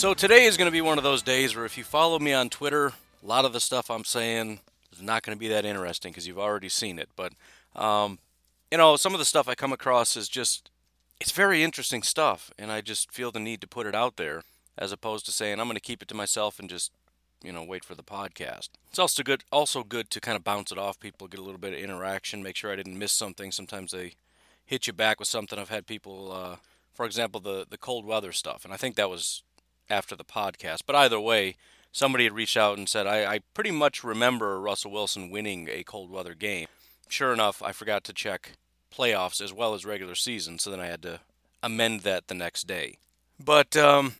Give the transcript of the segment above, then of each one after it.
So today is going to be one of those days where if you follow me on Twitter, a lot of the stuff I'm saying is not going to be that interesting because you've already seen it. But, um, you know, some of the stuff I come across is just, it's very interesting stuff. And I just feel the need to put it out there as opposed to saying I'm going to keep it to myself and just you know wait for the podcast. It's also good also good to kind of bounce it off people, get a little bit of interaction, make sure I didn't miss something. Sometimes they hit you back with something. I've had people, uh, for example, the the cold weather stuff, and I think that was after the podcast. But either way, somebody had reached out and said I, I pretty much remember Russell Wilson winning a cold weather game. Sure enough, I forgot to check playoffs as well as regular season, so then I had to amend that the next day. But um,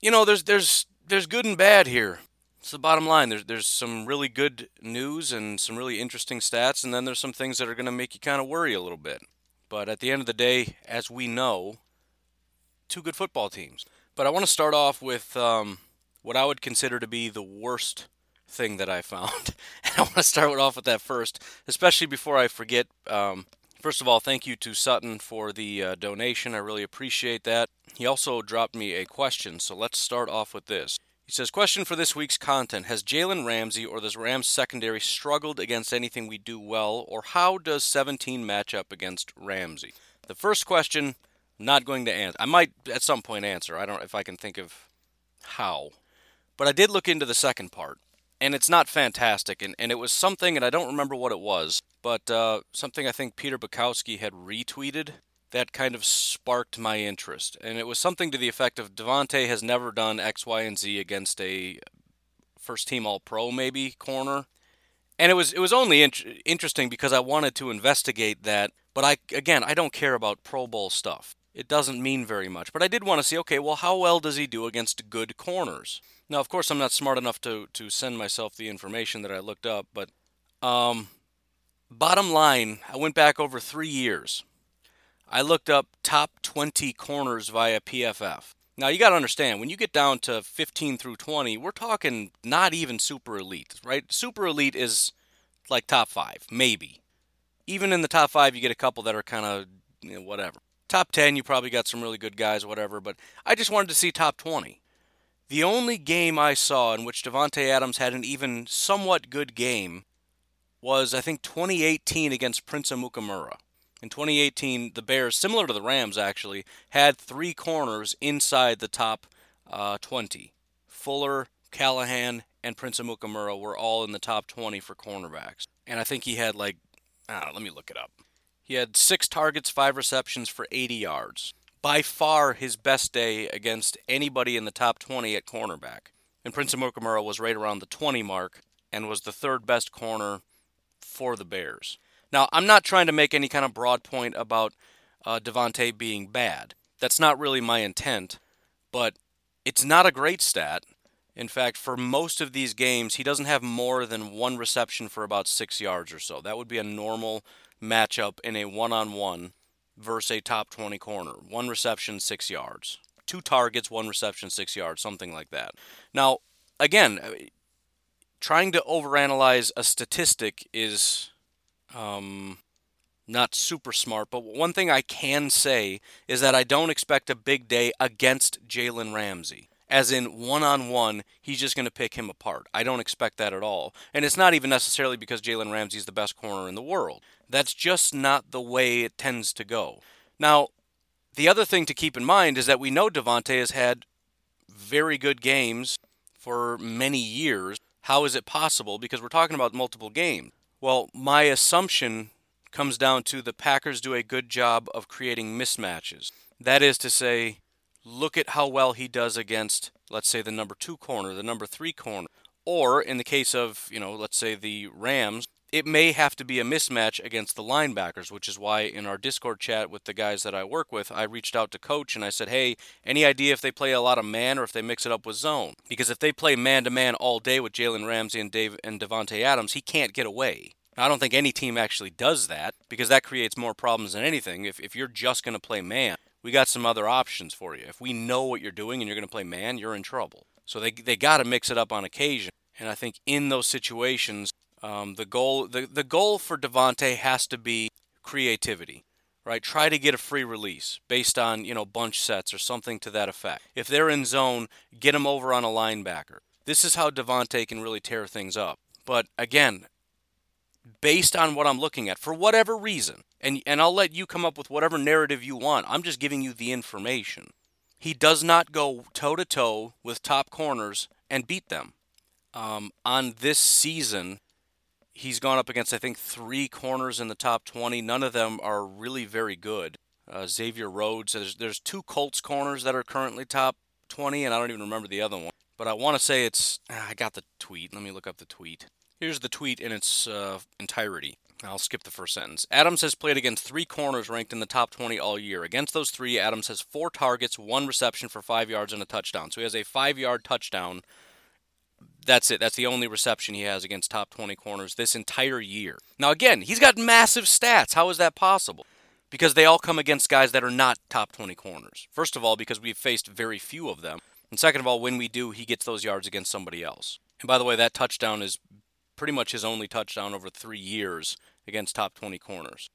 you know, there's there's there's good and bad here. It's the bottom line. There's there's some really good news and some really interesting stats, and then there's some things that are going to make you kind of worry a little bit. But at the end of the day, as we know, two good football teams. But I want to start off with um, what I would consider to be the worst thing that I found. and I want to start off with that first, especially before I forget. Um, First of all, thank you to Sutton for the uh, donation. I really appreciate that. He also dropped me a question, so let's start off with this. He says, Question for this week's content Has Jalen Ramsey or the Rams secondary struggled against anything we do well, or how does 17 match up against Ramsey? The first question, not going to answer. I might at some point answer. I don't if I can think of how. But I did look into the second part and it's not fantastic. And, and it was something, and I don't remember what it was, but uh, something I think Peter Bukowski had retweeted that kind of sparked my interest. And it was something to the effect of Davante has never done X, Y, and Z against a first team All Pro maybe corner. And it was it was only in- interesting because I wanted to investigate that. But I again I don't care about Pro Bowl stuff. It doesn't mean very much. But I did want to see okay well how well does he do against good corners? Now, of course, I'm not smart enough to, to send myself the information that I looked up, but um, bottom line, I went back over three years. I looked up top 20 corners via PFF. Now, you got to understand, when you get down to 15 through 20, we're talking not even super elite, right? Super elite is like top five, maybe. Even in the top five, you get a couple that are kind of you know, whatever. Top 10, you probably got some really good guys, whatever, but I just wanted to see top 20. The only game I saw in which Davante Adams had an even somewhat good game was, I think, 2018 against Prince Amukamara. In 2018, the Bears, similar to the Rams actually, had three corners inside the top uh, 20. Fuller, Callahan, and Prince Amukamara were all in the top 20 for cornerbacks. And I think he had like, let me look it up. He had six targets, five receptions for 80 yards by far his best day against anybody in the top 20 at cornerback. And Prince Amukamara was right around the 20 mark and was the third best corner for the Bears. Now, I'm not trying to make any kind of broad point about uh, Davante being bad. That's not really my intent, but it's not a great stat. In fact, for most of these games, he doesn't have more than one reception for about six yards or so. That would be a normal matchup in a one on one versus a top 20 corner. One reception, six yards. Two targets, one reception, six yards, something like that. Now, again, uh, trying to overanalyze a statistic is um, not super smart, but one thing I can say is that I don't expect a big day against Jalen Ramsey. As in one on one, he's just going to pick him apart. I don't expect that at all. And it's not even necessarily because Jalen Ramsey's the best corner in the world. That's just not the way it tends to go. Now, the other thing to keep in mind is that we know Davante has had very good games for many years. How is it possible? Because we're talking about multiple games. Well, my assumption comes down to the Packers do a good job of creating mismatches. That is to say, look at how well he does against, let's say, the number two corner, the number three corner. Or in the case of, you know, let's say the Rams, it may have to be a mismatch against the linebackers, which is why in our Discord chat with the guys that I work with, I reached out to coach and I said, "Hey, any idea if they play a lot of man or if they mix it up with zone? Because if they play man to man all day with Jalen Ramsey and Dave and Davante Adams, he can't get away. I don't think any team actually does that because that creates more problems than anything. If if you're just going to play man, we got some other options for you. If we know what you're doing and you're going to play man, you're in trouble. So they they got to mix it up on occasion. And I think in those situations, um, the goal the, the goal for Davante has to be creativity, right? Try to get a free release based on you know bunch sets or something to that effect. If they're in zone, get them over on a linebacker. This is how Davante can really tear things up. But again, based on what I'm looking at, for whatever reason, and and I'll let you come up with whatever narrative you want. I'm just giving you the information. He does not go toe to toe with top corners and beat them. Um, on this season, he's gone up against I think three corners in the top 20. None of them are really very good. Uh, Xavier Rhodes. There's there's two Colts corners that are currently top 20, and I don't even remember the other one. But I want to say it's. Ah, I got the tweet. Let me look up the tweet. Here's the tweet in its uh, entirety. I'll skip the first sentence. Adams has played against three corners ranked in the top 20 all year. Against those three, Adams has four targets, one reception for five yards, and a touchdown. So he has a five yard touchdown that's it. That's the only reception he has against top 20 corners this entire year. Now, again, he's got massive stats. How is that possible? Because they all come against guys that are not top 20 corners. First of all, because we've faced very few of them. And second of all, when we do, he gets those yards against somebody else. And by the way, that touchdown is pretty much his only touchdown over three years against top 20 corners.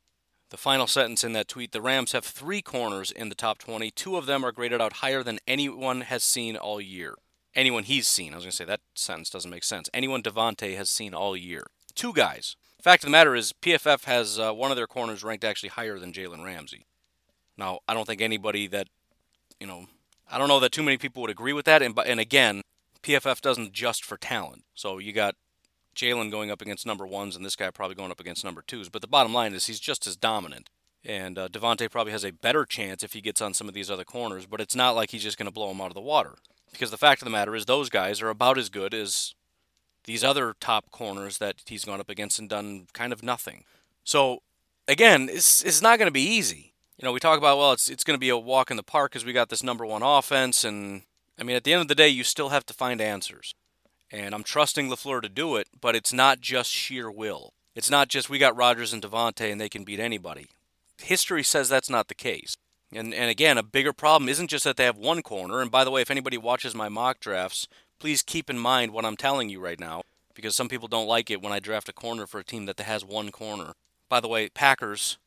The final sentence in that tweet the Rams have three corners in the top 20. Two of them are graded out higher than anyone has seen all year anyone he's seen. I was going to say that sentence doesn't make sense. Anyone Davante has seen all year. Two guys. Fact of the matter is, PFF has uh, one of their corners ranked actually higher than Jalen Ramsey. Now, I don't think anybody that, you know, I don't know that too many people would agree with that. And, and again, PFF doesn't just for talent. So you got Jalen going up against number ones and this guy probably going up against number twos. But the bottom line is he's just as dominant. And uh, Davante probably has a better chance if he gets on some of these other corners, but it's not like he's just going to blow him out of the water. Because the fact of the matter is, those guys are about as good as these other top corners that he's gone up against and done kind of nothing. So, again, it's, it's not going to be easy. You know, we talk about, well, it's, it's going to be a walk in the park because we got this number one offense. And, I mean, at the end of the day, you still have to find answers. And I'm trusting LaFleur to do it, but it's not just sheer will. It's not just we got Rodgers and Davante and they can beat anybody. History says that's not the case. And and again, a bigger problem isn't just that they have one corner. And by the way, if anybody watches my mock drafts, please keep in mind what I'm telling you right now, because some people don't like it when I draft a corner for a team that has one corner. By the way, Packers,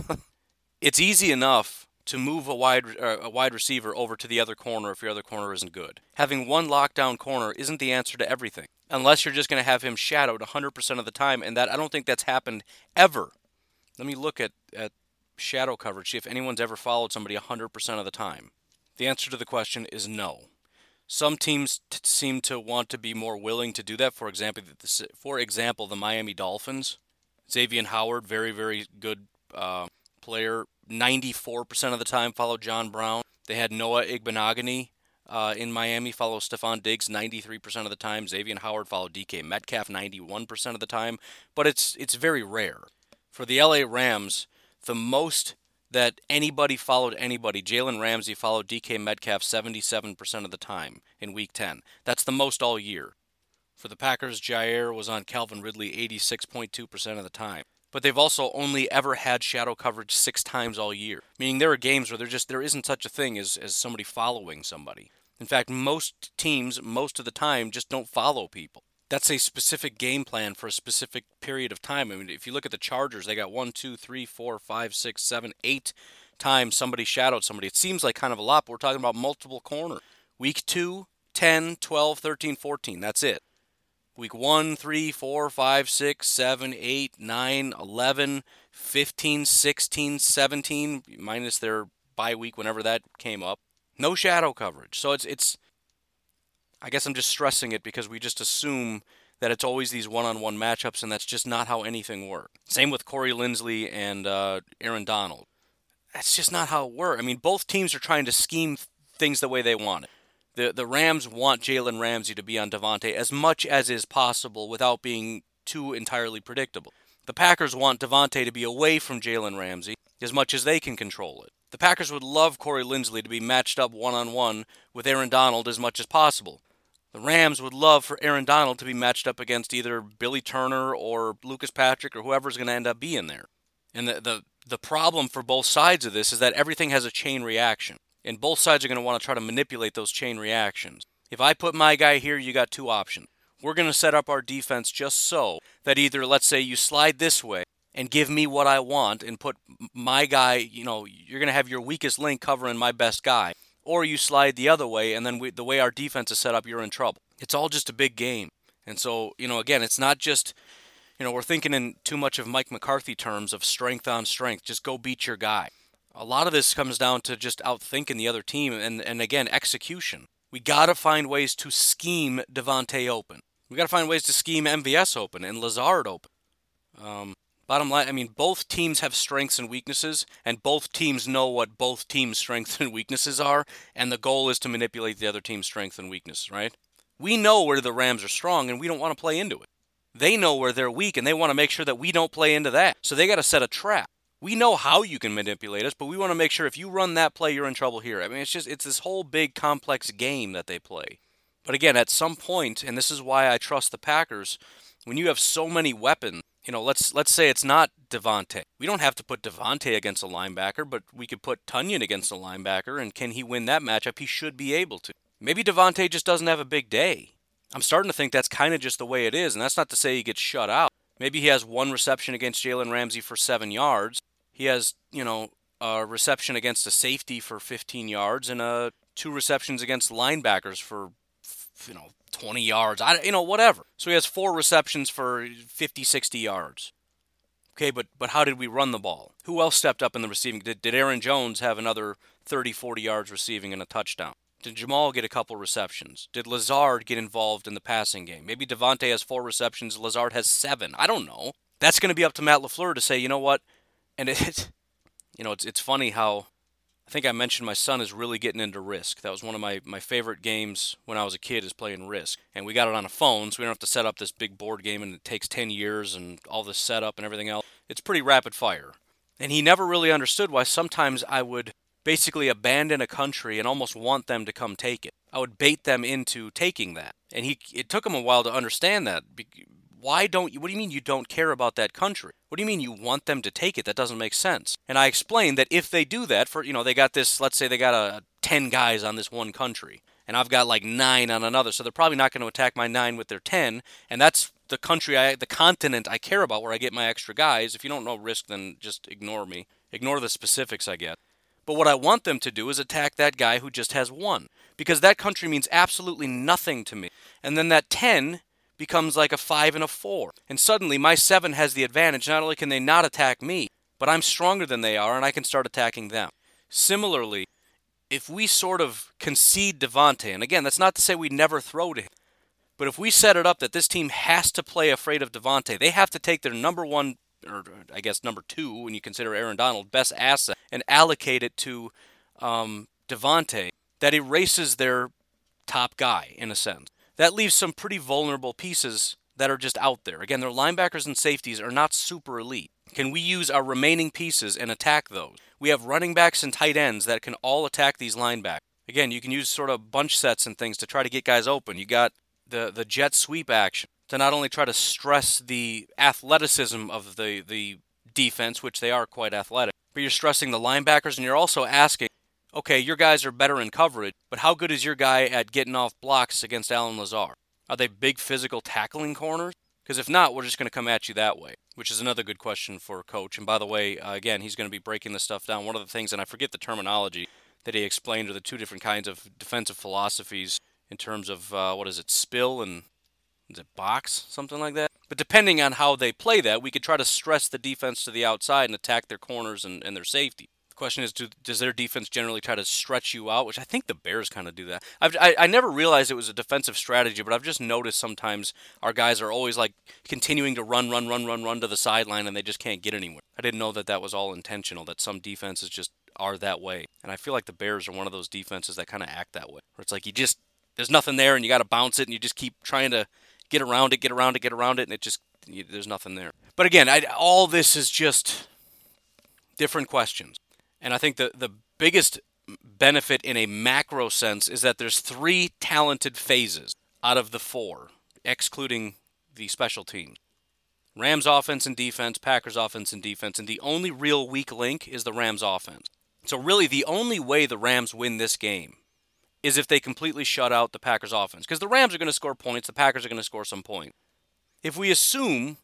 it's easy enough to move a wide uh, a wide receiver over to the other corner if your other corner isn't good. Having one lockdown corner isn't the answer to everything, unless you're just going to have him shadowed 100% of the time, and that I don't think that's happened ever. Let me look at, at shadow coverage, see if anyone's ever followed somebody 100% of the time? The answer to the question is no. Some teams t- seem to want to be more willing to do that. For example, the, for example, the Miami Dolphins, Xavier Howard, very very good uh, player. 94% of the time followed John Brown. They had Noah Igbinoghene uh, in Miami follow Stefon Diggs 93% of the time. Xavier Howard followed DK Metcalf 91% of the time. But it's it's very rare. For the LA Rams, the most that anybody followed anybody. Jalen Ramsey followed DK Metcalf 77% of the time in week 10. That's the most all year. For the Packers, Jaire was on Calvin Ridley 86.2% of the time. But they've also only ever had shadow coverage six times all year. Meaning there are games where there just there isn't such a thing as, as somebody following somebody. In fact, most teams, most of the time, just don't follow people that's a specific game plan for a specific period of time. I mean, if you look at the Chargers, they got one, two, three, four, five, six, seven, eight times somebody shadowed somebody. It seems like kind of a lot, but we're talking about multiple corner. Week 2, 10, 12, 13, 14. That's it. Week 1, 3, 4, 5, 6, 7, 8, 9, 11, 15, 16, 17, minus their bye week whenever that came up. No shadow coverage. So it's it's I guess I'm just stressing it because we just assume that it's always these one-on-one matchups, and that's just not how anything works. Same with Corey Linsley and uh, Aaron Donald. That's just not how it works. I mean, both teams are trying to scheme things the way they want it. The the Rams want Jalen Ramsey to be on Davante as much as is possible without being too entirely predictable. The Packers want Davante to be away from Jalen Ramsey as much as they can control it. The Packers would love Corey Linsley to be matched up one on one with Aaron Donald as much as possible. The Rams would love for Aaron Donald to be matched up against either Billy Turner or Lucas Patrick or whoever's going to end up being there. And the, the, the problem for both sides of this is that everything has a chain reaction. And both sides are going to want to try to manipulate those chain reactions. If I put my guy here, you got two options. We're going to set up our defense just so that either, let's say, you slide this way and give me what I want and put my guy, you know, you're going to have your weakest link covering my best guy or you slide the other way, and then we, the way our defense is set up, you're in trouble. It's all just a big game. And so, you know, again, it's not just, you know, we're thinking in too much of Mike McCarthy terms of strength on strength. Just go beat your guy. A lot of this comes down to just outthinking the other team and, and again, execution. We got to find ways to scheme Davante open. We got to find ways to scheme MVS open and Lazard open. Um, Bottom line, I mean, both teams have strengths and weaknesses, and both teams know what both teams' strengths and weaknesses are, and the goal is to manipulate the other team's strengths and weaknesses, right? We know where the Rams are strong, and we don't want to play into it. They know where they're weak, and they want to make sure that we don't play into that. So they got to set a trap. We know how you can manipulate us, but we want to make sure if you run that play, you're in trouble here. I mean, it's just, it's this whole big complex game that they play. But again, at some point, and this is why I trust the Packers, when you have so many weapons, you know, let's let's say it's not Davante. We don't have to put Davante against a linebacker, but we could put Tonyan against a linebacker, and can he win that matchup? He should be able to. Maybe Davante just doesn't have a big day. I'm starting to think that's kind of just the way it is, and that's not to say he gets shut out. Maybe he has one reception against Jalen Ramsey for seven yards. He has, you know, a reception against a safety for 15 yards and a two receptions against linebackers for, you know, 20 yards, I, you know, whatever. So he has four receptions for 50, 60 yards. Okay, but but how did we run the ball? Who else stepped up in the receiving? Did, did Aaron Jones have another 30, 40 yards receiving and a touchdown? Did Jamal get a couple receptions? Did Lazard get involved in the passing game? Maybe Davante has four receptions, Lazard has seven. I don't know. That's going to be up to Matt LaFleur to say, you know what? And it, you know, it's it's funny how I think I mentioned my son is really getting into Risk. That was one of my, my favorite games when I was a kid is playing Risk. And we got it on a phone, so we don't have to set up this big board game and it takes 10 years and all this setup and everything else. It's pretty rapid fire. And he never really understood why sometimes I would basically abandon a country and almost want them to come take it. I would bait them into taking that. And he it took him a while to understand that why don't you, what do you mean you don't care about that country? What do you mean you want them to take it? That doesn't make sense. And I explained that if they do that, for, you know, they got this, let's say they got a 10 guys on this one country, and I've got like nine on another, so they're probably not going to attack my nine with their 10, and that's the country, I, the continent I care about where I get my extra guys. If you don't know risk, then just ignore me. Ignore the specifics I get. But what I want them to do is attack that guy who just has one. Because that country means absolutely nothing to me. And then that 10 becomes like a five and a four. And suddenly my seven has the advantage. Not only can they not attack me, but I'm stronger than they are and I can start attacking them. Similarly, if we sort of concede Davante, and again, that's not to say we never throw to him, but if we set it up that this team has to play afraid of Davante, they have to take their number one, or I guess number two, when you consider Aaron Donald, best asset, and allocate it to um, Davante, that erases their top guy in a sense that leaves some pretty vulnerable pieces that are just out there. Again, their linebackers and safeties are not super elite. Can we use our remaining pieces and attack those? We have running backs and tight ends that can all attack these linebackers. Again, you can use sort of bunch sets and things to try to get guys open. You got the the jet sweep action to not only try to stress the athleticism of the the defense, which they are quite athletic, but you're stressing the linebackers and you're also asking okay, your guys are better in coverage, but how good is your guy at getting off blocks against Allen Lazard? Are they big physical tackling corners? Because if not, we're just going to come at you that way, which is another good question for coach. And by the way, uh, again, he's going to be breaking this stuff down. One of the things, and I forget the terminology that he explained, are the two different kinds of defensive philosophies in terms of uh, what is it, spill and is it box, something like that. But depending on how they play that, we could try to stress the defense to the outside and attack their corners and, and their safety Question is, do, does their defense generally try to stretch you out? Which I think the Bears kind of do that. I've, I, I never realized it was a defensive strategy, but I've just noticed sometimes our guys are always like continuing to run, run, run, run, run to the sideline, and they just can't get anywhere. I didn't know that that was all intentional. That some defenses just are that way, and I feel like the Bears are one of those defenses that kind of act that way, where it's like you just there's nothing there, and you got to bounce it, and you just keep trying to get around it, get around it, get around it, and it just you, there's nothing there. But again, I, all this is just different questions. And I think the, the biggest benefit in a macro sense is that there's three talented phases out of the four, excluding the special teams. Rams offense and defense, Packers offense and defense, and the only real weak link is the Rams offense. So really the only way the Rams win this game is if they completely shut out the Packers offense because the Rams are going to score points, the Packers are going to score some points. If we assume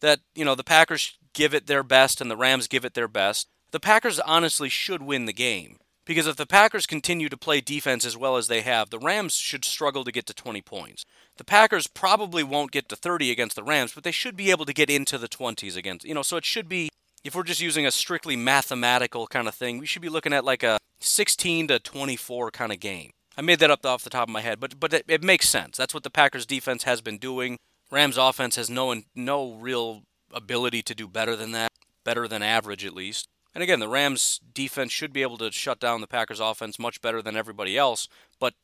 that, you know, the Packers give it their best and the Rams give it their best, the Packers honestly should win the game. Because if the Packers continue to play defense as well as they have, the Rams should struggle to get to 20 points. The Packers probably won't get to 30 against the Rams, but they should be able to get into the 20s against, you know, so it should be, if we're just using a strictly mathematical kind of thing, we should be looking at like a 16 to 24 kind of game. I made that up off the top of my head, but but it, it makes sense. That's what the Packers defense has been doing. Rams offense has no no real ability to do better than that, better than average at least. And again, the Rams defense should be able to shut down the Packers offense much better than everybody else, but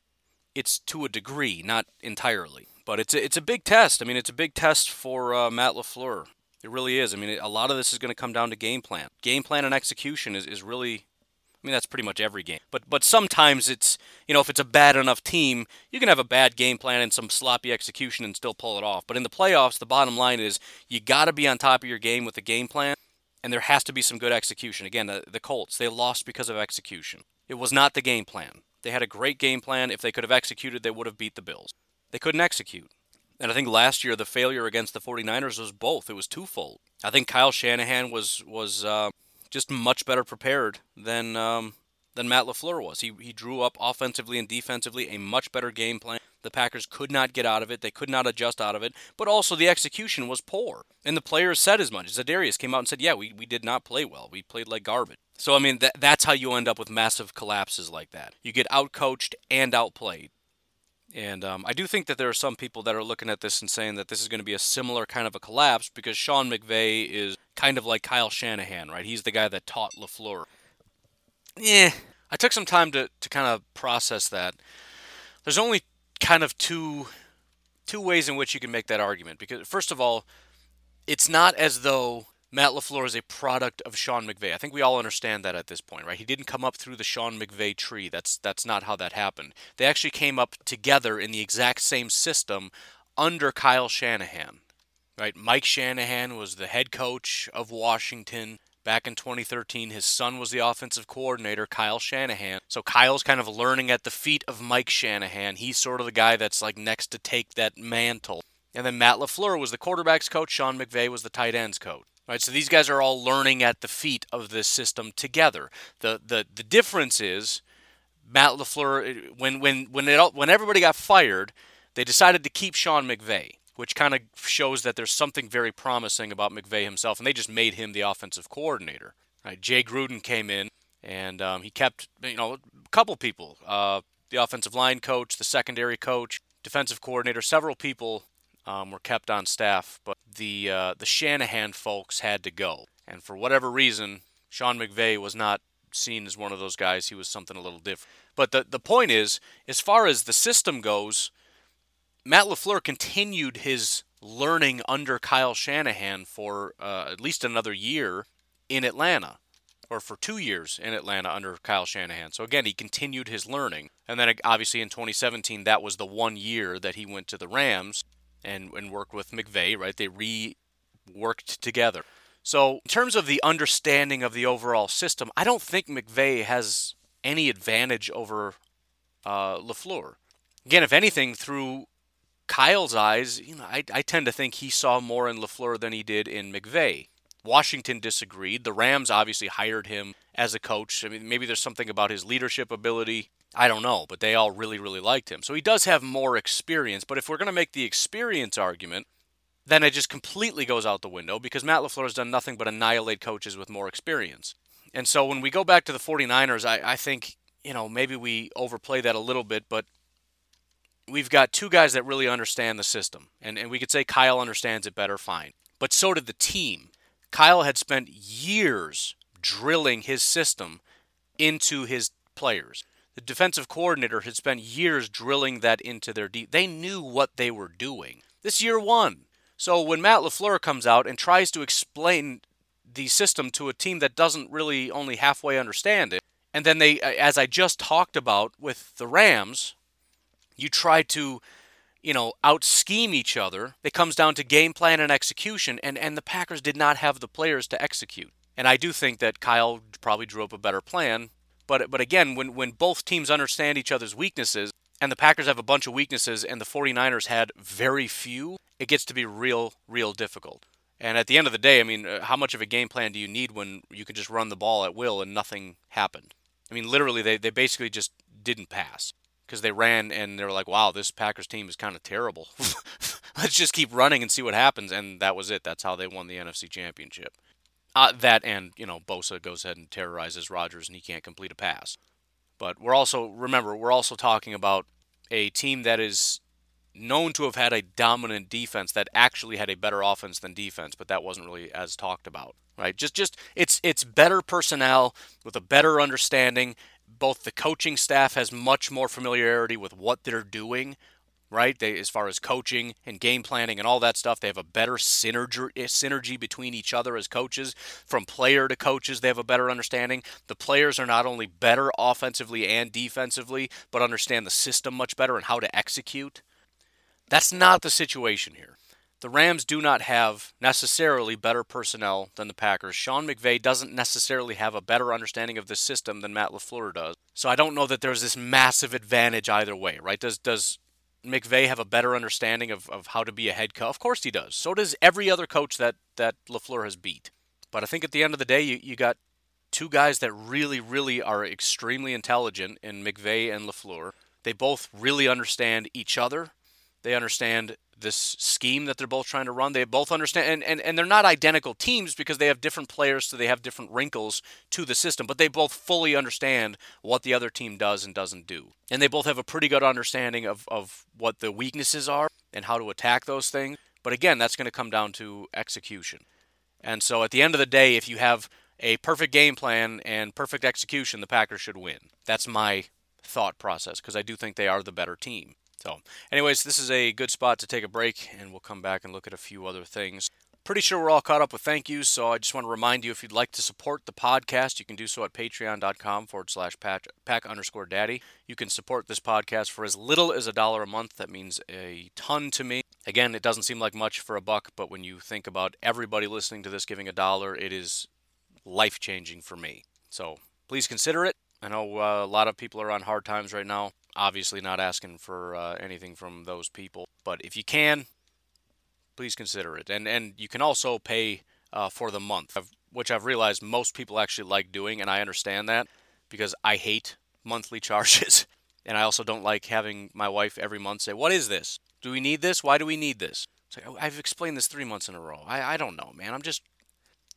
it's to a degree, not entirely. But it's a, it's a big test. I mean, it's a big test for uh, Matt LaFleur. It really is. I mean, a lot of this is going to come down to game plan. Game plan and execution is, is really I mean, that's pretty much every game. But but sometimes it's you know if it's a bad enough team, you can have a bad game plan and some sloppy execution and still pull it off. But in the playoffs, the bottom line is you got to be on top of your game with the game plan, and there has to be some good execution. Again, the, the Colts they lost because of execution. It was not the game plan. They had a great game plan. If they could have executed, they would have beat the Bills. They couldn't execute. And I think last year the failure against the 49ers was both. It was twofold. I think Kyle Shanahan was was uh, just much better prepared than um, than Matt LaFleur was. He he drew up offensively and defensively a much better game plan. The Packers could not get out of it. They could not adjust out of it. But also the execution was poor. And the players said as much. Za'Darius came out and said, "Yeah, we, we did not play well. We played like garbage." So I mean, that, that's how you end up with massive collapses like that. You get outcoached and outplayed. And um, I do think that there are some people that are looking at this and saying that this is going to be a similar kind of a collapse because Sean McVay is kind of like Kyle Shanahan, right? He's the guy that taught LaFleur. Yeah, I took some time to, to kind of process that. There's only kind of two two ways in which you can make that argument because first of all, it's not as though Matt LaFleur is a product of Sean McVay. I think we all understand that at this point, right? He didn't come up through the Sean McVay tree. That's that's not how that happened. They actually came up together in the exact same system under Kyle Shanahan. Right? Mike Shanahan was the head coach of Washington back in 2013. His son was the offensive coordinator, Kyle Shanahan. So Kyle's kind of learning at the feet of Mike Shanahan. He's sort of the guy that's like next to take that mantle. And then Matt LaFleur was the quarterback's coach, Sean McVay was the tight ends coach. Right, so these guys are all learning at the feet of this system together. The the the difference is Matt LaFleur eh, when when when it all, when everybody got fired, they decided to keep Sean McVay, which kind of shows that there's something very promising about McVay himself, and they just made him the offensive coordinator. Right, Jay Gruden came in and um, he kept you know a couple people, uh, the offensive line coach, the secondary coach, defensive coordinator, several people um, were kept on staff, but the uh, the Shanahan folks had to go, and for whatever reason, Sean McVay was not seen as one of those guys. He was something a little different. But the the point is, as far as the system goes, Matt LaFleur continued his learning under Kyle Shanahan for uh, at least another year in Atlanta, or for two years in Atlanta under Kyle Shanahan. So again, he continued his learning. And then obviously in 2017, that was the one year that he went to the Rams and, and worked with McVay, right? They reworked together. So, in terms of the understanding of the overall system, I don't think McVay has any advantage over uh, LaFleur. Again, if anything, through Kyle's eyes, you know, I, I tend to think he saw more in LaFleur than he did in McVay. Washington disagreed. The Rams obviously hired him as a coach. I mean, maybe there's something about his leadership ability I don't know, but they all really, really liked him. So he does have more experience. But if we're going to make the experience argument, then it just completely goes out the window because Matt LaFleur has done nothing but annihilate coaches with more experience. And so when we go back to the 49ers, I, I think, you know, maybe we overplay that a little bit, but we've got two guys that really understand the system. And, and we could say Kyle understands it better, fine. But so did the team. Kyle had spent years drilling his system into his players. The defensive coordinator had spent years drilling that into their deep. They knew what they were doing. This year one. So when Matt LaFleur comes out and tries to explain the system to a team that doesn't really only halfway understand it, and then they, as I just talked about with the Rams, you try to, you know, out scheme each other. It comes down to game plan and execution, and, and the Packers did not have the players to execute. And I do think that Kyle probably drew up a better plan. But but again, when, when both teams understand each other's weaknesses, and the Packers have a bunch of weaknesses, and the 49ers had very few, it gets to be real, real difficult. And at the end of the day, I mean, uh, how much of a game plan do you need when you can just run the ball at will and nothing happened? I mean, literally, they, they basically just didn't pass because they ran and they were like, wow, this Packers team is kind of terrible. Let's just keep running and see what happens. And that was it. That's how they won the NFC Championship. Uh, that and, you know, Bosa goes ahead and terrorizes Rodgers and he can't complete a pass. But we're also, remember, we're also talking about a team that is known to have had a dominant defense that actually had a better offense than defense, but that wasn't really as talked about. Right? Just just it's it's better personnel with a better understanding. Both the coaching staff has much more familiarity with what they're doing right? They, as far as coaching and game planning and all that stuff, they have a better synergy eh, synergy between each other as coaches. From player to coaches, they have a better understanding. The players are not only better offensively and defensively, but understand the system much better and how to execute. That's not the situation here. The Rams do not have necessarily better personnel than the Packers. Sean McVay doesn't necessarily have a better understanding of the system than Matt LaFleur does. So I don't know that there's this massive advantage either way, right? Does does McVay have a better understanding of, of how to be a head coach? Of course he does. So does every other coach that, that LaFleur has beat. But I think at the end of the day, you, you got two guys that really, really are extremely intelligent in McVay and LaFleur. They both really understand each other. They understand this scheme that they're both trying to run. They both understand, and, and, and they're not identical teams because they have different players, so they have different wrinkles to the system, but they both fully understand what the other team does and doesn't do. And they both have a pretty good understanding of, of what the weaknesses are and how to attack those things. But again, that's going to come down to execution. And so at the end of the day, if you have a perfect game plan and perfect execution, the Packers should win. That's my thought process because I do think they are the better team. So, anyways, this is a good spot to take a break, and we'll come back and look at a few other things. Pretty sure we're all caught up with thank yous, so I just want to remind you if you'd like to support the podcast, you can do so at patreon.com forward slash pack underscore daddy. You can support this podcast for as little as a dollar a month. That means a ton to me. Again, it doesn't seem like much for a buck, but when you think about everybody listening to this giving a dollar, it is life changing for me. So please consider it. I know uh, a lot of people are on hard times right now obviously not asking for uh, anything from those people but if you can please consider it. And and you can also pay uh, for the month which i've realized most people actually like doing and i understand that because i hate monthly charges. And i also don't like having my wife every month say what is this? Do we need this? Why do we need this? Like, i've explained this three months in a row. I, I don't know man. I'm just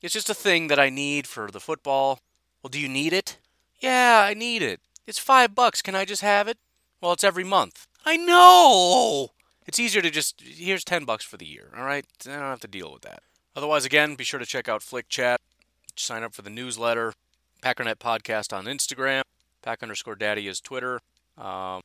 it's just a thing that i need for the football. Well do you need it? Yeah i need it. It's five bucks. Can I just have it? Well, it's every month. I know! It's easier to just, here's 10 bucks for the year, all right? I don't have to deal with that. Otherwise, again, be sure to check out Flick Chat. Sign up for the newsletter. Packernet Podcast on Instagram. Pack underscore Daddy is Twitter. Um,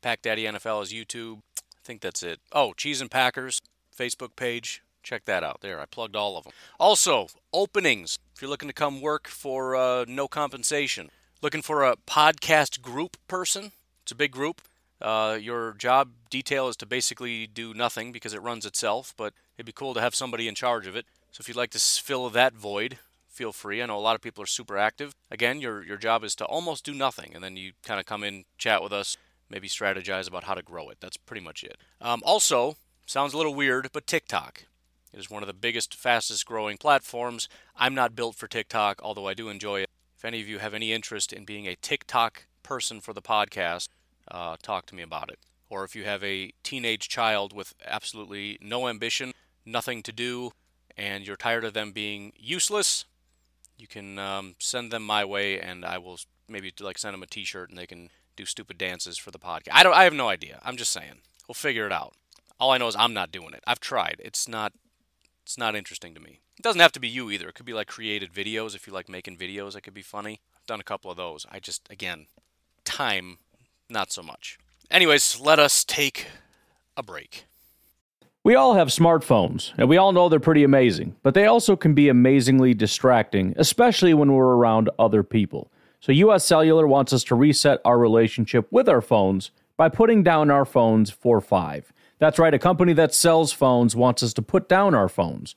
Pack Daddy NFL is YouTube. I think that's it. Oh, Cheese and Packers Facebook page. Check that out. There, I plugged all of them. Also, openings. If you're looking to come work for uh, no compensation, Looking for a podcast group person? It's a big group. Uh, your job detail is to basically do nothing because it runs itself, but it'd be cool to have somebody in charge of it. So if you'd like to fill that void, feel free. I know a lot of people are super active. Again, your your job is to almost do nothing, and then you kind of come in, chat with us, maybe strategize about how to grow it. That's pretty much it. Um, also, sounds a little weird, but TikTok is one of the biggest, fastest growing platforms. I'm not built for TikTok, although I do enjoy it. If any of you have any interest in being a TikTok person for the podcast, uh, talk to me about it. Or if you have a teenage child with absolutely no ambition, nothing to do, and you're tired of them being useless, you can um, send them my way, and I will maybe like send them a T-shirt, and they can do stupid dances for the podcast. I don't. I have no idea. I'm just saying. We'll figure it out. All I know is I'm not doing it. I've tried. It's not. It's not interesting to me. It doesn't have to be you either. It could be like created videos. If you like making videos, it could be funny. I've done a couple of those. I just again, time, not so much. Anyways, let us take a break. We all have smartphones, and we all know they're pretty amazing, but they also can be amazingly distracting, especially when we're around other people. So, US Cellular wants us to reset our relationship with our phones by putting down our phones for five. That's right, a company that sells phones wants us to put down our phones.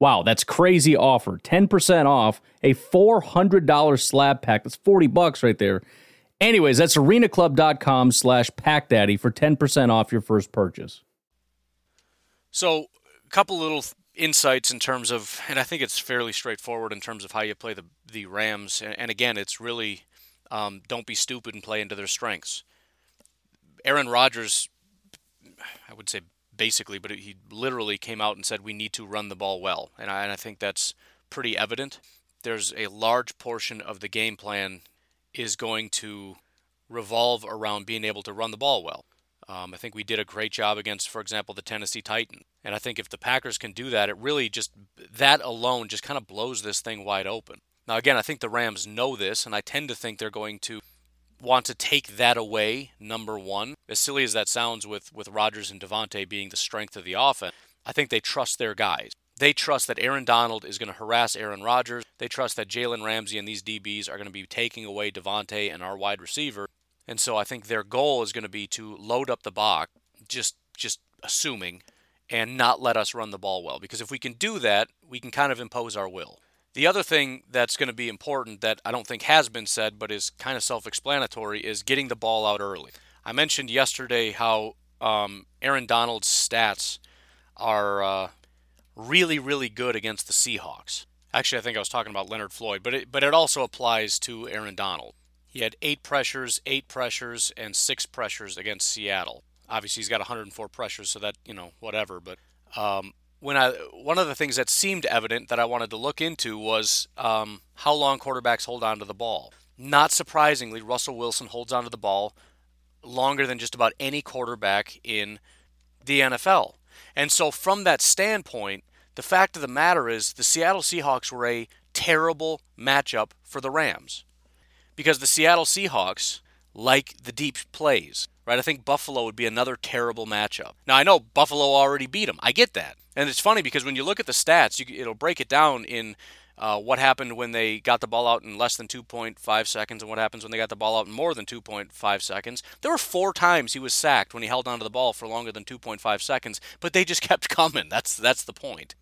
Wow, that's crazy offer. 10% off a $400 slab pack. That's 40 bucks right there. Anyways, that's arenaclub.com slash packdaddy for 10% off your first purchase. So, a couple little insights in terms of, and I think it's fairly straightforward in terms of how you play the the Rams. And, and again, it's really um, don't be stupid and play into their strengths. Aaron Rodgers, I would say basically, but he literally came out and said we need to run the ball well, and I, and I think that's pretty evident. There's a large portion of the game plan is going to revolve around being able to run the ball well. Um, I think we did a great job against, for example, the Tennessee Titan. And I think if the Packers can do that, it really just, that alone just kind of blows this thing wide open. Now, again, I think the Rams know this, and I tend to think they're going to want to take that away, number one. As silly as that sounds with, with Rodgers and Davante being the strength of the offense, I think they trust their guys. They trust that Aaron Donald is going to harass Aaron Rodgers. They trust that Jalen Ramsey and these DBs are going to be taking away Davante and our wide receiver. And so I think their goal is going to be to load up the box, just just assuming, and not let us run the ball well. Because if we can do that, we can kind of impose our will. The other thing that's going to be important that I don't think has been said, but is kind of self-explanatory, is getting the ball out early. I mentioned yesterday how um, Aaron Donald's stats are uh, really, really good against the Seahawks. Actually, I think I was talking about Leonard Floyd, but it, but it also applies to Aaron Donald. He had eight pressures, eight pressures, and six pressures against Seattle. Obviously, he's got 104 pressures, so that you know whatever. But um, when I one of the things that seemed evident that I wanted to look into was um, how long quarterbacks hold on to the ball. Not surprisingly, Russell Wilson holds on to the ball longer than just about any quarterback in the NFL. And so, from that standpoint, the fact of the matter is the Seattle Seahawks were a terrible matchup for the Rams because the Seattle Seahawks like the deep plays, right? I think Buffalo would be another terrible matchup. Now, I know Buffalo already beat them. I get that. And it's funny because when you look at the stats, you, it'll break it down in uh, what happened when they got the ball out in less than 2.5 seconds and what happens when they got the ball out in more than 2.5 seconds. There were four times he was sacked when he held onto the ball for longer than 2.5 seconds, but they just kept coming. That's that's the point.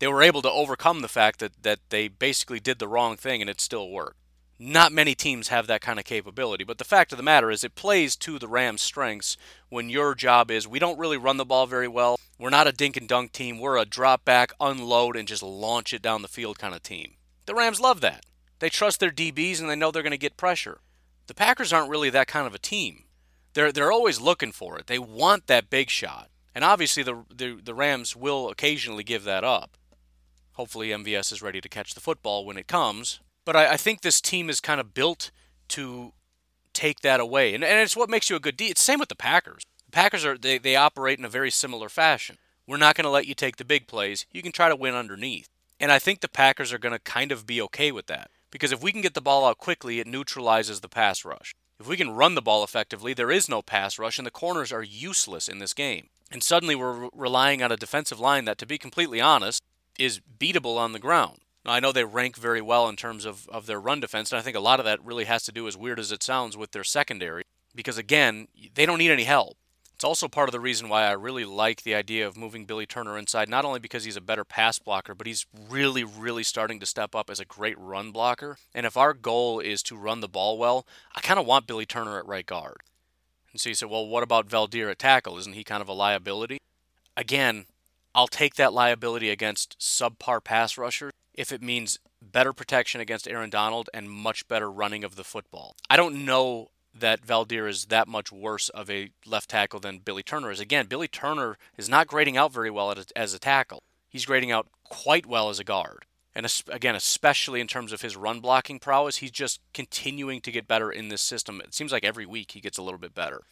They were able to overcome the fact that, that they basically did the wrong thing and it still worked. Not many teams have that kind of capability, but the fact of the matter is it plays to the Rams' strengths when your job is we don't really run the ball very well. We're not a dink and dunk team. We're a drop back, unload, and just launch it down the field kind of team. The Rams love that. They trust their DBs and they know they're going to get pressure. The Packers aren't really that kind of a team. They're they're always looking for it. They want that big shot. And obviously the the, the Rams will occasionally give that up. Hopefully MVS is ready to catch the football when it comes, but I, I think this team is kind of built to take that away. And, and it's what makes you a good D. It's same with the Packers. The Packers are they, they operate in a very similar fashion. We're not going to let you take the big plays. You can try to win underneath. And I think the Packers are going to kind of be okay with that Because if we can get the ball out quickly, it neutralizes the pass rush. If we can run the ball effectively, there is no pass rush, and the corners are useless in this game. And suddenly we're relying on a defensive line that, to be completely honest, is beatable on the ground. Now, I know they rank very well in terms of, of their run defense, and I think a lot of that really has to do, as weird as it sounds, with their secondary. Because again, they don't need any help. It's also part of the reason why I really like the idea of moving Billy Turner inside, not only because he's a better pass blocker, but he's really, really starting to step up as a great run blocker. And if our goal is to run the ball well, I kind of want Billy Turner at right guard. And so you say, well, what about Veldheer at tackle? Isn't he kind of a liability? Again, I'll take that liability against subpar pass rushers if it means better protection against Aaron Donald and much better running of the football. I don't know that Veldheer is that much worse of a left tackle than Billy Turner is. Again, Billy Turner is not grading out very well as a tackle. He's grading out quite well as a guard. And again, especially in terms of his run blocking prowess, he's just continuing to get better in this system. It seems like every week he gets a little bit better.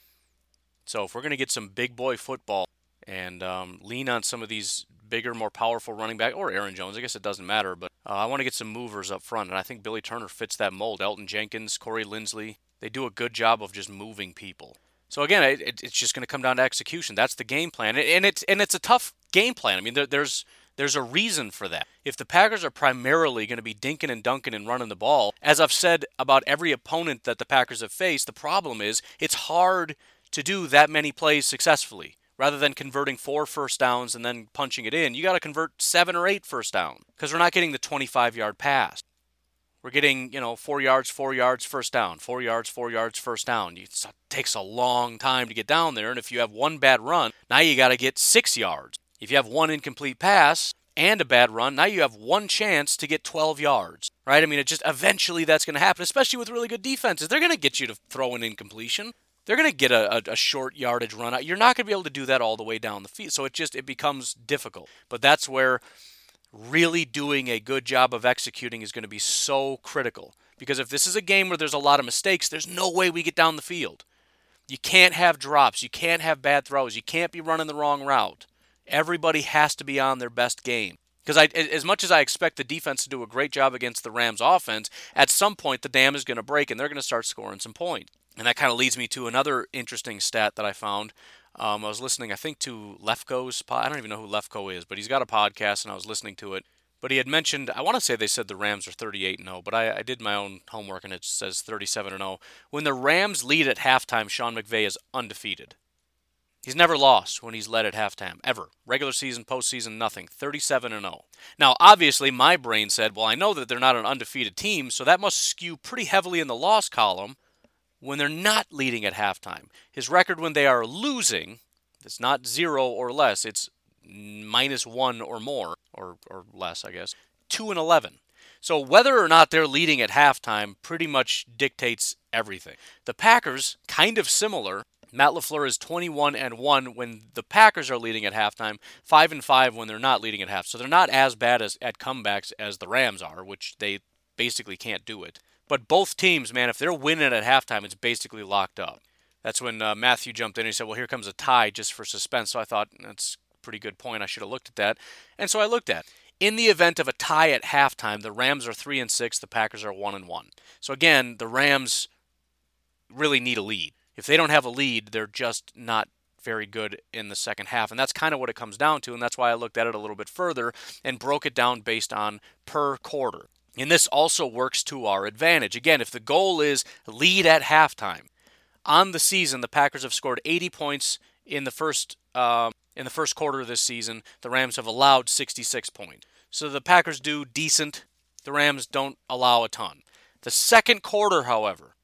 So if we're going to get some big boy football and um, lean on some of these bigger, more powerful running back, or Aaron Jones, I guess it doesn't matter, but uh, I want to get some movers up front, and I think Billy Turner fits that mold. Elgton Jenkins, Corey Linsley, they do a good job of just moving people. So again, it, it's just going to come down to execution. That's the game plan, and it's and it's a tough game plan. I mean, there, there's there's a reason for that. If the Packers are primarily going to be dinking and dunking and running the ball, as I've said about every opponent that the Packers have faced, the problem is it's hard to do that many plays successfully. Rather than converting four first downs and then punching it in, you got to convert seven or eight first down because we're not getting the 25 yard pass. We're getting, you know, four yards, four yards, first down, four yards, four yards, first down. It takes a long time to get down there. And if you have one bad run, now you got to get six yards. If you have one incomplete pass and a bad run, now you have one chance to get 12 yards, right? I mean, it just eventually that's going to happen, especially with really good defenses. They're going to get you to throw an incompletion. They're going to get a, a, a, short yardage run out. You're not going to be able to do that all the way down the field. So it just it becomes difficult. But that's where really doing a good job of executing is going to be so critical. Because if this is a game where there's a lot of mistakes, there's no way we get down the field. You can't have drops. You can't have bad throws. You can't be running the wrong route. Everybody has to be on their best game. Because as much as I expect the defense to do a great job against the Rams' offense, at some point the dam is going to break and they're going to start scoring some points. And that kind of leads me to another interesting stat that I found um, I was listening, I think, to Lefkoe's. I don't even know who Lefkoe is, but he's got a podcast, and I was listening to it. But he had mentioned, I want to say they said the Rams are 38 0, but I, I did my own homework, and it says 37 0. When the Rams lead at halftime, Sean McVay is undefeated. He's never lost when he's led at halftime, ever. Regular season, postseason, nothing. 37 0. Now, obviously, my brain said, well, I know that they're not an undefeated team, so that must skew pretty heavily in the loss column when they're not leading at halftime. His record when they are losing, it's not zero or less, it's minus one or more, or, or less, I guess, 2 and 11. So whether or not they're leading at halftime pretty much dictates everything. The Packers, kind of similar. Matt LaFleur is 21 and 1 when the Packers are leading at halftime, 5 and 5 when they're not leading at half. So they're not as bad as at comebacks as the Rams are, which they basically can't do it. But both teams, man, if they're winning at halftime, it's basically locked up. That's when uh, Matthew jumped in and he said, Well, here comes a tie just for suspense. So I thought, that's a pretty good point. I should have looked at that. And so I looked at in the event of a tie at halftime, the Rams are 3 and 6, the Packers are 1 and 1. So again, the Rams really need a lead. If they don't have a lead, they're just not very good in the second half. And that's kind of what it comes down to. And that's why I looked at it a little bit further and broke it down based on per quarter. And this also works to our advantage. Again, if the goal is lead at halftime, on the season the Packers have scored 80 points in the first uh, in the first quarter of this season. The Rams have allowed 66 points. So the Packers do decent. The Rams don't allow a ton. The second quarter, however,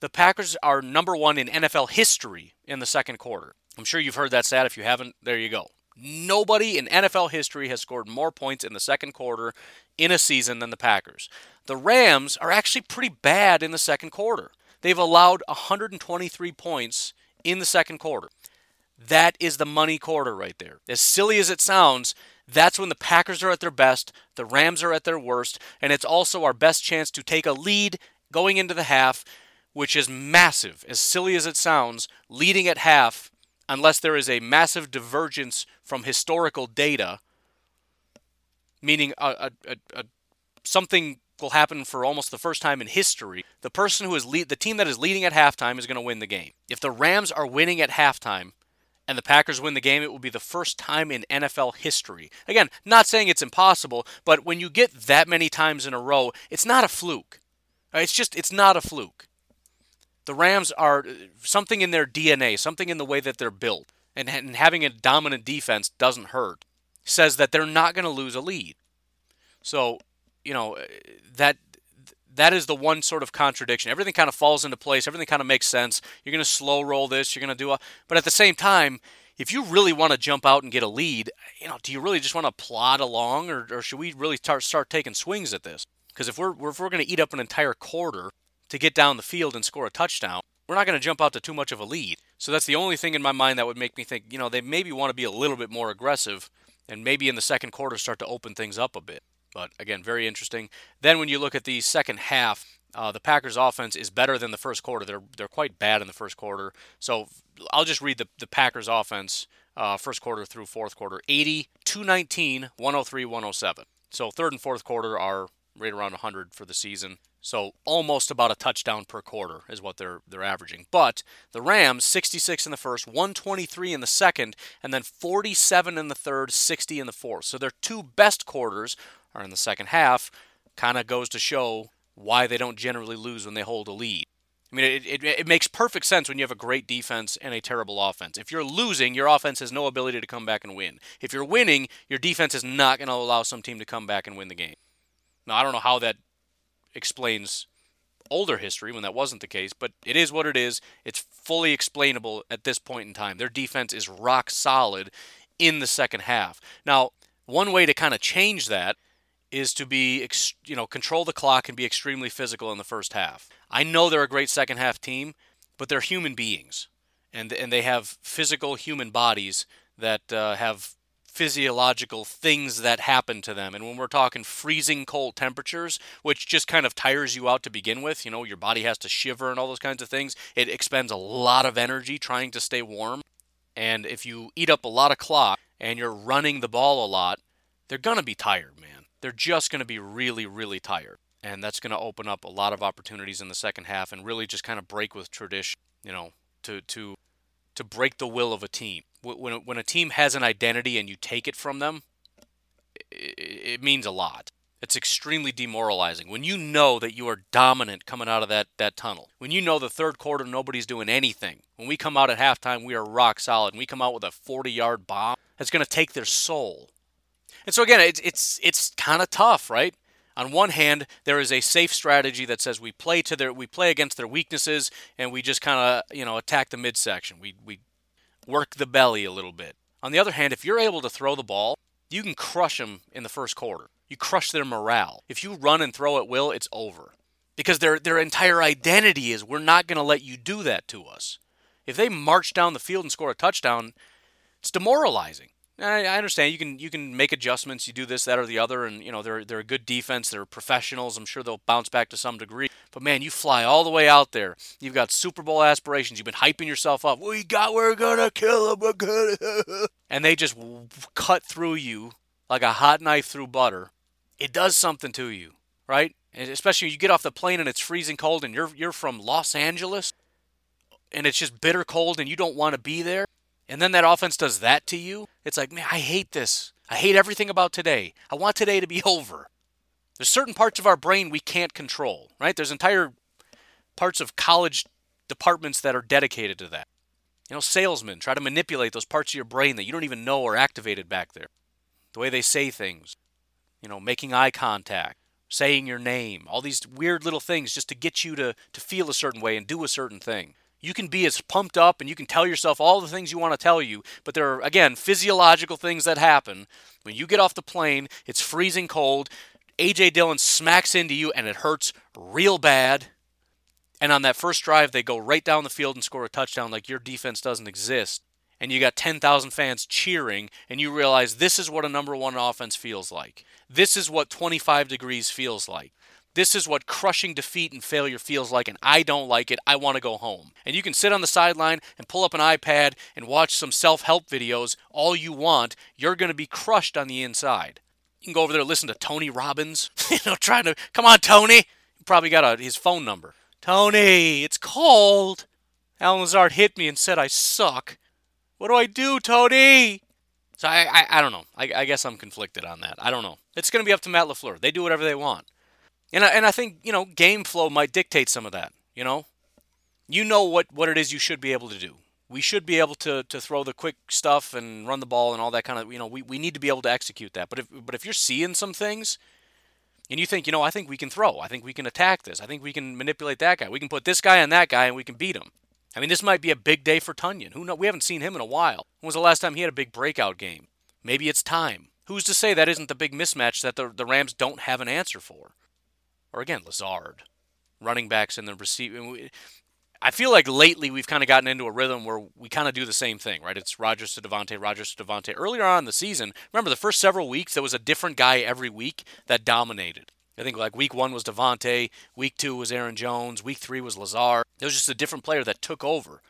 the Packers are number one in NFL history in the second quarter. I'm sure you've heard that stat. If you haven't, there you go. Nobody in NFL history has scored more points in the second quarter in a season than the Packers. The Rams are actually pretty bad in the second quarter. They've allowed 123 points in the second quarter. That is the money quarter right there. As silly as it sounds, that's when the Packers are at their best, the Rams are at their worst, and it's also our best chance to take a lead going into the half, which is massive. As silly as it sounds, leading at half unless there is a massive divergence from historical data, meaning a, a, a, something will happen for almost the first time in history. The person who is lead, the team that is leading at halftime is going to win the game. If the Rams are winning at halftime and the Packers win the game, it will be the first time in NFL history. Again, not saying it's impossible, but when you get that many times in a row, it's not a fluke. It's just it's not a fluke. The Rams are uh, something in their DNA, something in the way that they're built, and, and having a dominant defense doesn't hurt. Says that they're not going to lose a lead. So, you know, that that is the one sort of contradiction. Everything kind of falls into place. Everything kind of makes sense. You're going to slow roll this. You're going to do a, but at the same time, if you really want to jump out and get a lead, you know, do you really just want to plod along, or, or should we really start start taking swings at this? Because if we're if we're going to eat up an entire quarter to get down the field and score a touchdown, we're not going to jump out to too much of a lead. So that's the only thing in my mind that would make me think, you know, they maybe want to be a little bit more aggressive, and maybe in the second quarter start to open things up a bit. But again, very interesting. Then when you look at the second half, uh, the Packers' offense is better than the first quarter. They're they're quite bad in the first quarter. So I'll just read the, the Packers' offense uh, first quarter through fourth quarter 80, 219, 103, 107. So third and fourth quarter are right around 100 for the season. So almost about a touchdown per quarter is what they're they're averaging. But the Rams 66 in the first, 123 in the second, and then 47 in the third, 60 in the fourth. So their two best quarters are in the second half. Kind of goes to show why they don't generally lose when they hold a lead. I mean, it, it, it, makes perfect sense when you have a great defense and a terrible offense. If you're losing, your offense has no ability to come back and win. If you're winning, your defense is not going to allow some team to come back and win the game. Now, I don't know how that explains older history when that wasn't the case, but it is what it is. It's fully explainable at this point in time. Their defense is rock solid in the second half. Now, one way to kind of change that is to be, you know, control the clock and be extremely physical in the first half. I know they're a great second half team, but they're human beings, and and they have physical human bodies that uh, have physiological things that happen to them. And when we're talking freezing cold temperatures, which just kind of tires you out to begin with, you know, your body has to shiver and all those kinds of things, it expends a lot of energy trying to stay warm. And if you eat up a lot of clock and you're running the ball a lot, they're going to be tired, man. They're just going to be really, really tired. And that's going to open up a lot of opportunities in the second half and really just kind of break with tradition, you know, to, to, to break the will of a team when when a team has an identity and you take it from them, it, it means a lot. It's extremely demoralizing when you know that you are dominant coming out of that, that tunnel. When you know the third quarter nobody's doing anything. When we come out at halftime, we are rock solid. And we come out with a 40 yard bomb that's going to take their soul. And so again, it's it's it's kind of tough, right? On one hand, there is a safe strategy that says we play to their we play against their weaknesses and we just kind of you know attack the midsection. We we work the belly a little bit. On the other hand, if you're able to throw the ball, you can crush them in the first quarter. You crush their morale. If you run and throw at will, it's over. Because their their entire identity is we're not going to let you do that to us. If they march down the field and score a touchdown, it's demoralizing. I, I understand you can you can make adjustments. You do this, that, or the other, and you know they're they're a good defense. They're professionals. I'm sure they'll bounce back to some degree. But man, you fly all the way out there. You've got Super Bowl aspirations. You've been hyping yourself up. We got. We're gonna kill them. We're gonna. and they just cut through you like a hot knife through butter. It does something to you, right? And especially when you get off the plane and it's freezing cold, and you're you're from Los Angeles, and it's just bitter cold, and you don't want to be there and then that offense does that to you, it's like, man, I hate this. I hate everything about today. I want today to be over. There's certain parts of our brain we can't control, right? There's entire parts of college departments that are dedicated to that. You know, salesmen try to manipulate those parts of your brain that you don't even know are activated back there. The way they say things, you know, making eye contact, saying your name, all these weird little things just to get you to, to feel a certain way and do a certain thing. You can be as pumped up and you can tell yourself all the things you want to tell you, but there are, again, physiological things that happen. When you get off the plane, it's freezing cold. A.J. Dillon smacks into you and it hurts real bad. And on that first drive, they go right down the field and score a touchdown like your defense doesn't exist. And you got 10,000 fans cheering, and you realize this is what a number one offense feels like. This is what 25 degrees feels like. This is what crushing defeat and failure feels like, and I don't like it. I want to go home. And you can sit on the sideline and pull up an iPad and watch some self help videos all you want. You're going to be crushed on the inside. You can go over there and listen to Tony Robbins. you know, trying to come on, Tony. He probably got a, his phone number. Tony, it's cold. Allen Lazard hit me and said I suck. What do I do, Tony? So I, I, I don't know. I, I, guess I'm conflicted on that. I don't know. It's going to be up to Matt LaFleur. They do whatever they want. And I, and I think, you know, game flow might dictate some of that, you know? You know what, what it is you should be able to do. We should be able to, to throw the quick stuff and run the ball and all that kind of, you know, we, we need to be able to execute that. But if, but if you're seeing some things and you think, you know, I think we can throw, I think we can attack this, I think we can manipulate that guy, we can put this guy on that guy and we can beat him. I mean, this might be a big day for Tonyan. Who know? We haven't seen him in a while. When was the last time he had a big breakout game? Maybe it's time. Who's to say that isn't the big mismatch that the, the Rams don't have an answer for? Or again, Lazard, running backs in the receiving. I feel like lately we've kind of gotten into a rhythm where we kind of do the same thing, right? It's Rodgers to Davante, Rodgers to Davante. Earlier on in the season, remember the first several weeks, there was a different guy every week that dominated. I think like week one was Davante, week two was Aaron Jones, week three was Lazard. It was just a different player that took over.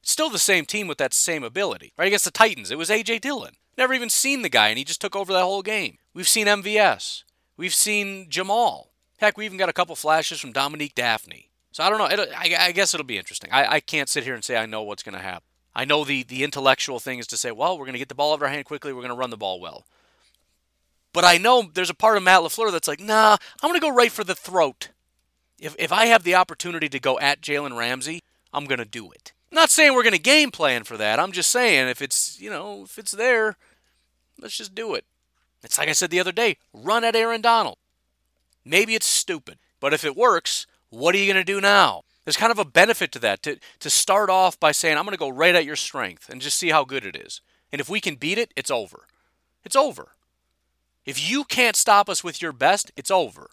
Still the same team with that same ability. Right against the Titans, it was A.J. Dillon. Never even seen the guy, and he just took over that whole game. We've seen MVS. We've seen Jamaal. Heck, we even got a couple flashes from Dominique Dafney. So I don't know. I, I, guess it'll be interesting. I, I can't sit here and say I know what's going to happen. I know the, the intellectual thing is to say, well, we're going to get the ball out of our hand quickly. We're going to run the ball well. But I know there's a part of Matt LaFleur that's like, nah, I'm going to go right for the throat. If, if I have the opportunity to go at Jalen Ramsey, I'm going to do it. I'm not saying we're going to game plan for that. I'm just saying if it's, you know, if it's there, let's just do it. It's like I said the other day run at Aaron Donald. Maybe it's stupid, but if it works, what are you going to do now? There's kind of a benefit to that, to, to start off by saying, I'm going to go right at your strength and just see how good it is. And if we can beat it, it's over. It's over. If you can't stop us with your best, it's over.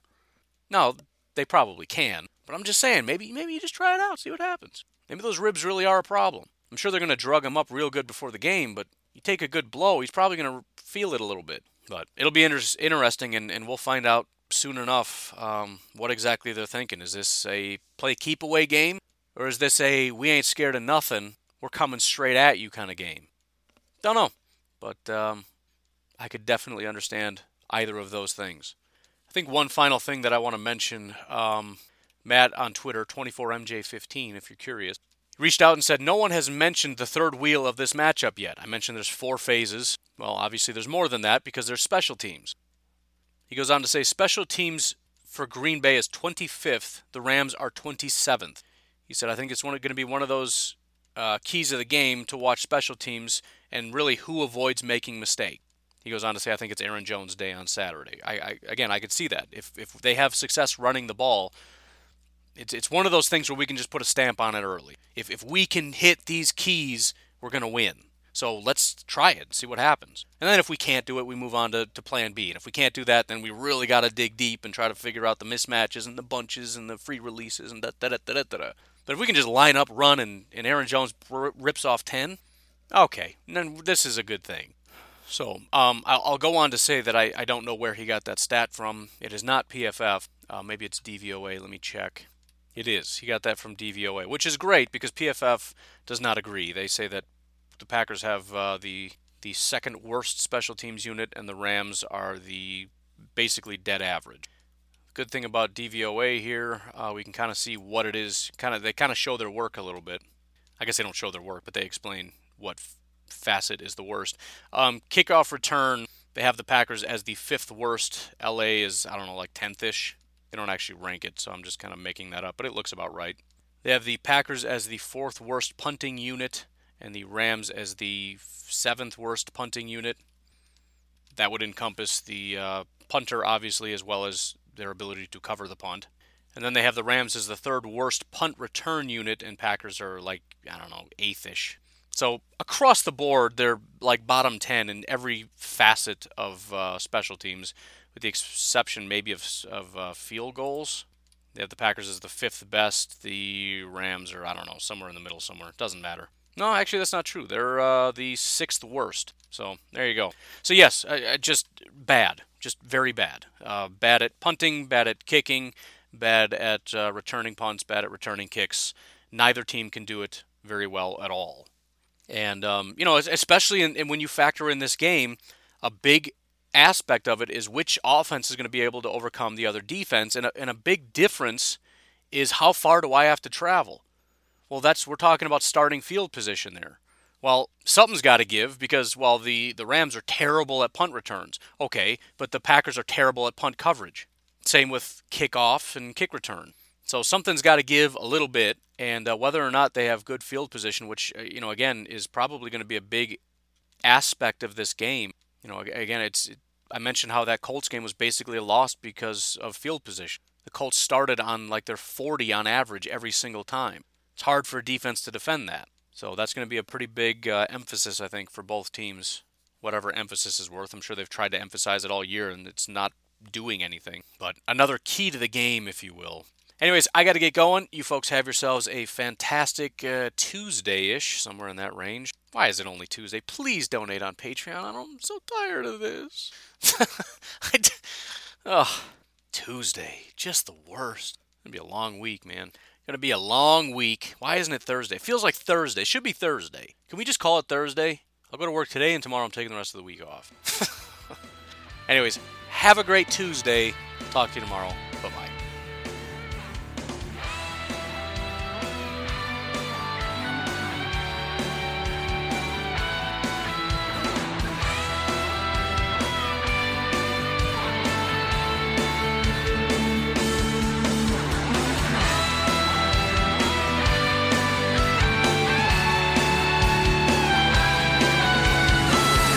No, they probably can. But I'm just saying, maybe maybe you just try it out, see what happens. Maybe those ribs really are a problem. I'm sure they're going to drug him up real good before the game, but you take a good blow, he's probably going to feel it a little bit. But it'll be inter- interesting, and, and we'll find out soon enough um, what exactly they're thinking. Is this a play keep away game, or is this a we ain't scared of nothing, we're coming straight at you kind of game? Don't know, but um, I could definitely understand either of those things. I think one final thing that I want to mention um, Matt on Twitter, 24MJ15, if you're curious, reached out and said, No one has mentioned the third wheel of this matchup yet. I mentioned there's four phases. Well, obviously, there's more than that because there's special teams. He goes on to say, Special teams for Green Bay is 25th, the Rams are 27th. He said, I think it's going to be one of those uh, keys of the game to watch special teams and really who avoids making mistakes. He goes on to say, I think it's Aaron Jones' day on Saturday. I, I again, I could see that if if they have success running the ball, it's it's one of those things where we can just put a stamp on it early. If if we can hit these keys, we're gonna win. So let's try it and see what happens. And then if we can't do it, we move on to, to plan B. And if we can't do that, then we really got to dig deep and try to figure out the mismatches and the bunches and the free releases and da da da da da da. But if we can just line up, run, and, and Aaron Jones rips off 10, okay, then this is a good thing. So um, I'll, I'll, go on to say that I, I don't know where he got that stat from. It is not PFF. Uh, maybe it's DVOA. Let me check. It is. He got that from DVOA, which is great because PFF does not agree. They say that the Packers have uh, the the second worst special teams unit, and the Rams are the basically dead average. Good thing about DVOA here, uh, we can kind of see what it is. Kind of, they kind of show their work a little bit. I guess they don't show their work, but they explain what facet is the worst. Um, kickoff return, they have the Packers as the fifth worst. LA is, I don't know, like 10th ish. They don't actually rank it, so I'm just kind of making that up, but it looks about right. They have the Packers as the fourth worst punting unit and the Rams as the seventh worst punting unit. That would encompass the uh, punter, obviously, as well as their ability to cover the punt. And then they have the Rams as the third worst punt return unit, and Packers are like, I don't know, eighth ish. So across the board, they're like bottom 10 in every facet of uh, special teams, with the exception maybe of, of uh, field goals. They have the Packers as the fifth best. The Rams are, I don't know, somewhere in the middle somewhere. Doesn't matter. No, actually, that's not true. They're uh, the sixth worst. So there you go. So, yes, just bad. Just very bad. Uh, bad at punting, bad at kicking, bad at uh, returning punts, bad at returning kicks. Neither team can do it very well at all. And um, you know, especially in, in when you factor in this game, a big aspect of it is which offense is going to be able to overcome the other defense. And a, and a big difference is how far do I have to travel? Well, that's we're talking about starting field position there. Well, something's got to give because while the, the Rams are terrible at punt returns, okay, but the Packers are terrible at punt coverage. Same with kickoff and kick return. So something's got to give a little bit, and uh, whether or not they have good field position, which uh, you know again is probably going to be a big aspect of this game. You know, again, it's I mentioned how that Colts game was basically lost because of field position. The Colts started on like their 40 on average every single time. It's hard for a defense to defend that. So that's going to be a pretty big uh, emphasis, I think, for both teams. Whatever emphasis is worth. I'm sure they've tried to emphasize it all year, and it's not doing anything. But another key to the game, if you will. Anyways, I got to get going. You folks have yourselves a fantastic uh, Tuesday ish, somewhere in that range. Why is it only Tuesday? Please donate on Patreon. I'm so tired of this. d- oh, Tuesday. Just the worst. To be a long week, man. Going to be a long week. Why isn't it Thursday? It feels like Thursday. It should be Thursday. Can we just call it Thursday? I'll go to work today and tomorrow I'm taking the rest of the week off. Anyways, have a great Tuesday. Talk to you tomorrow.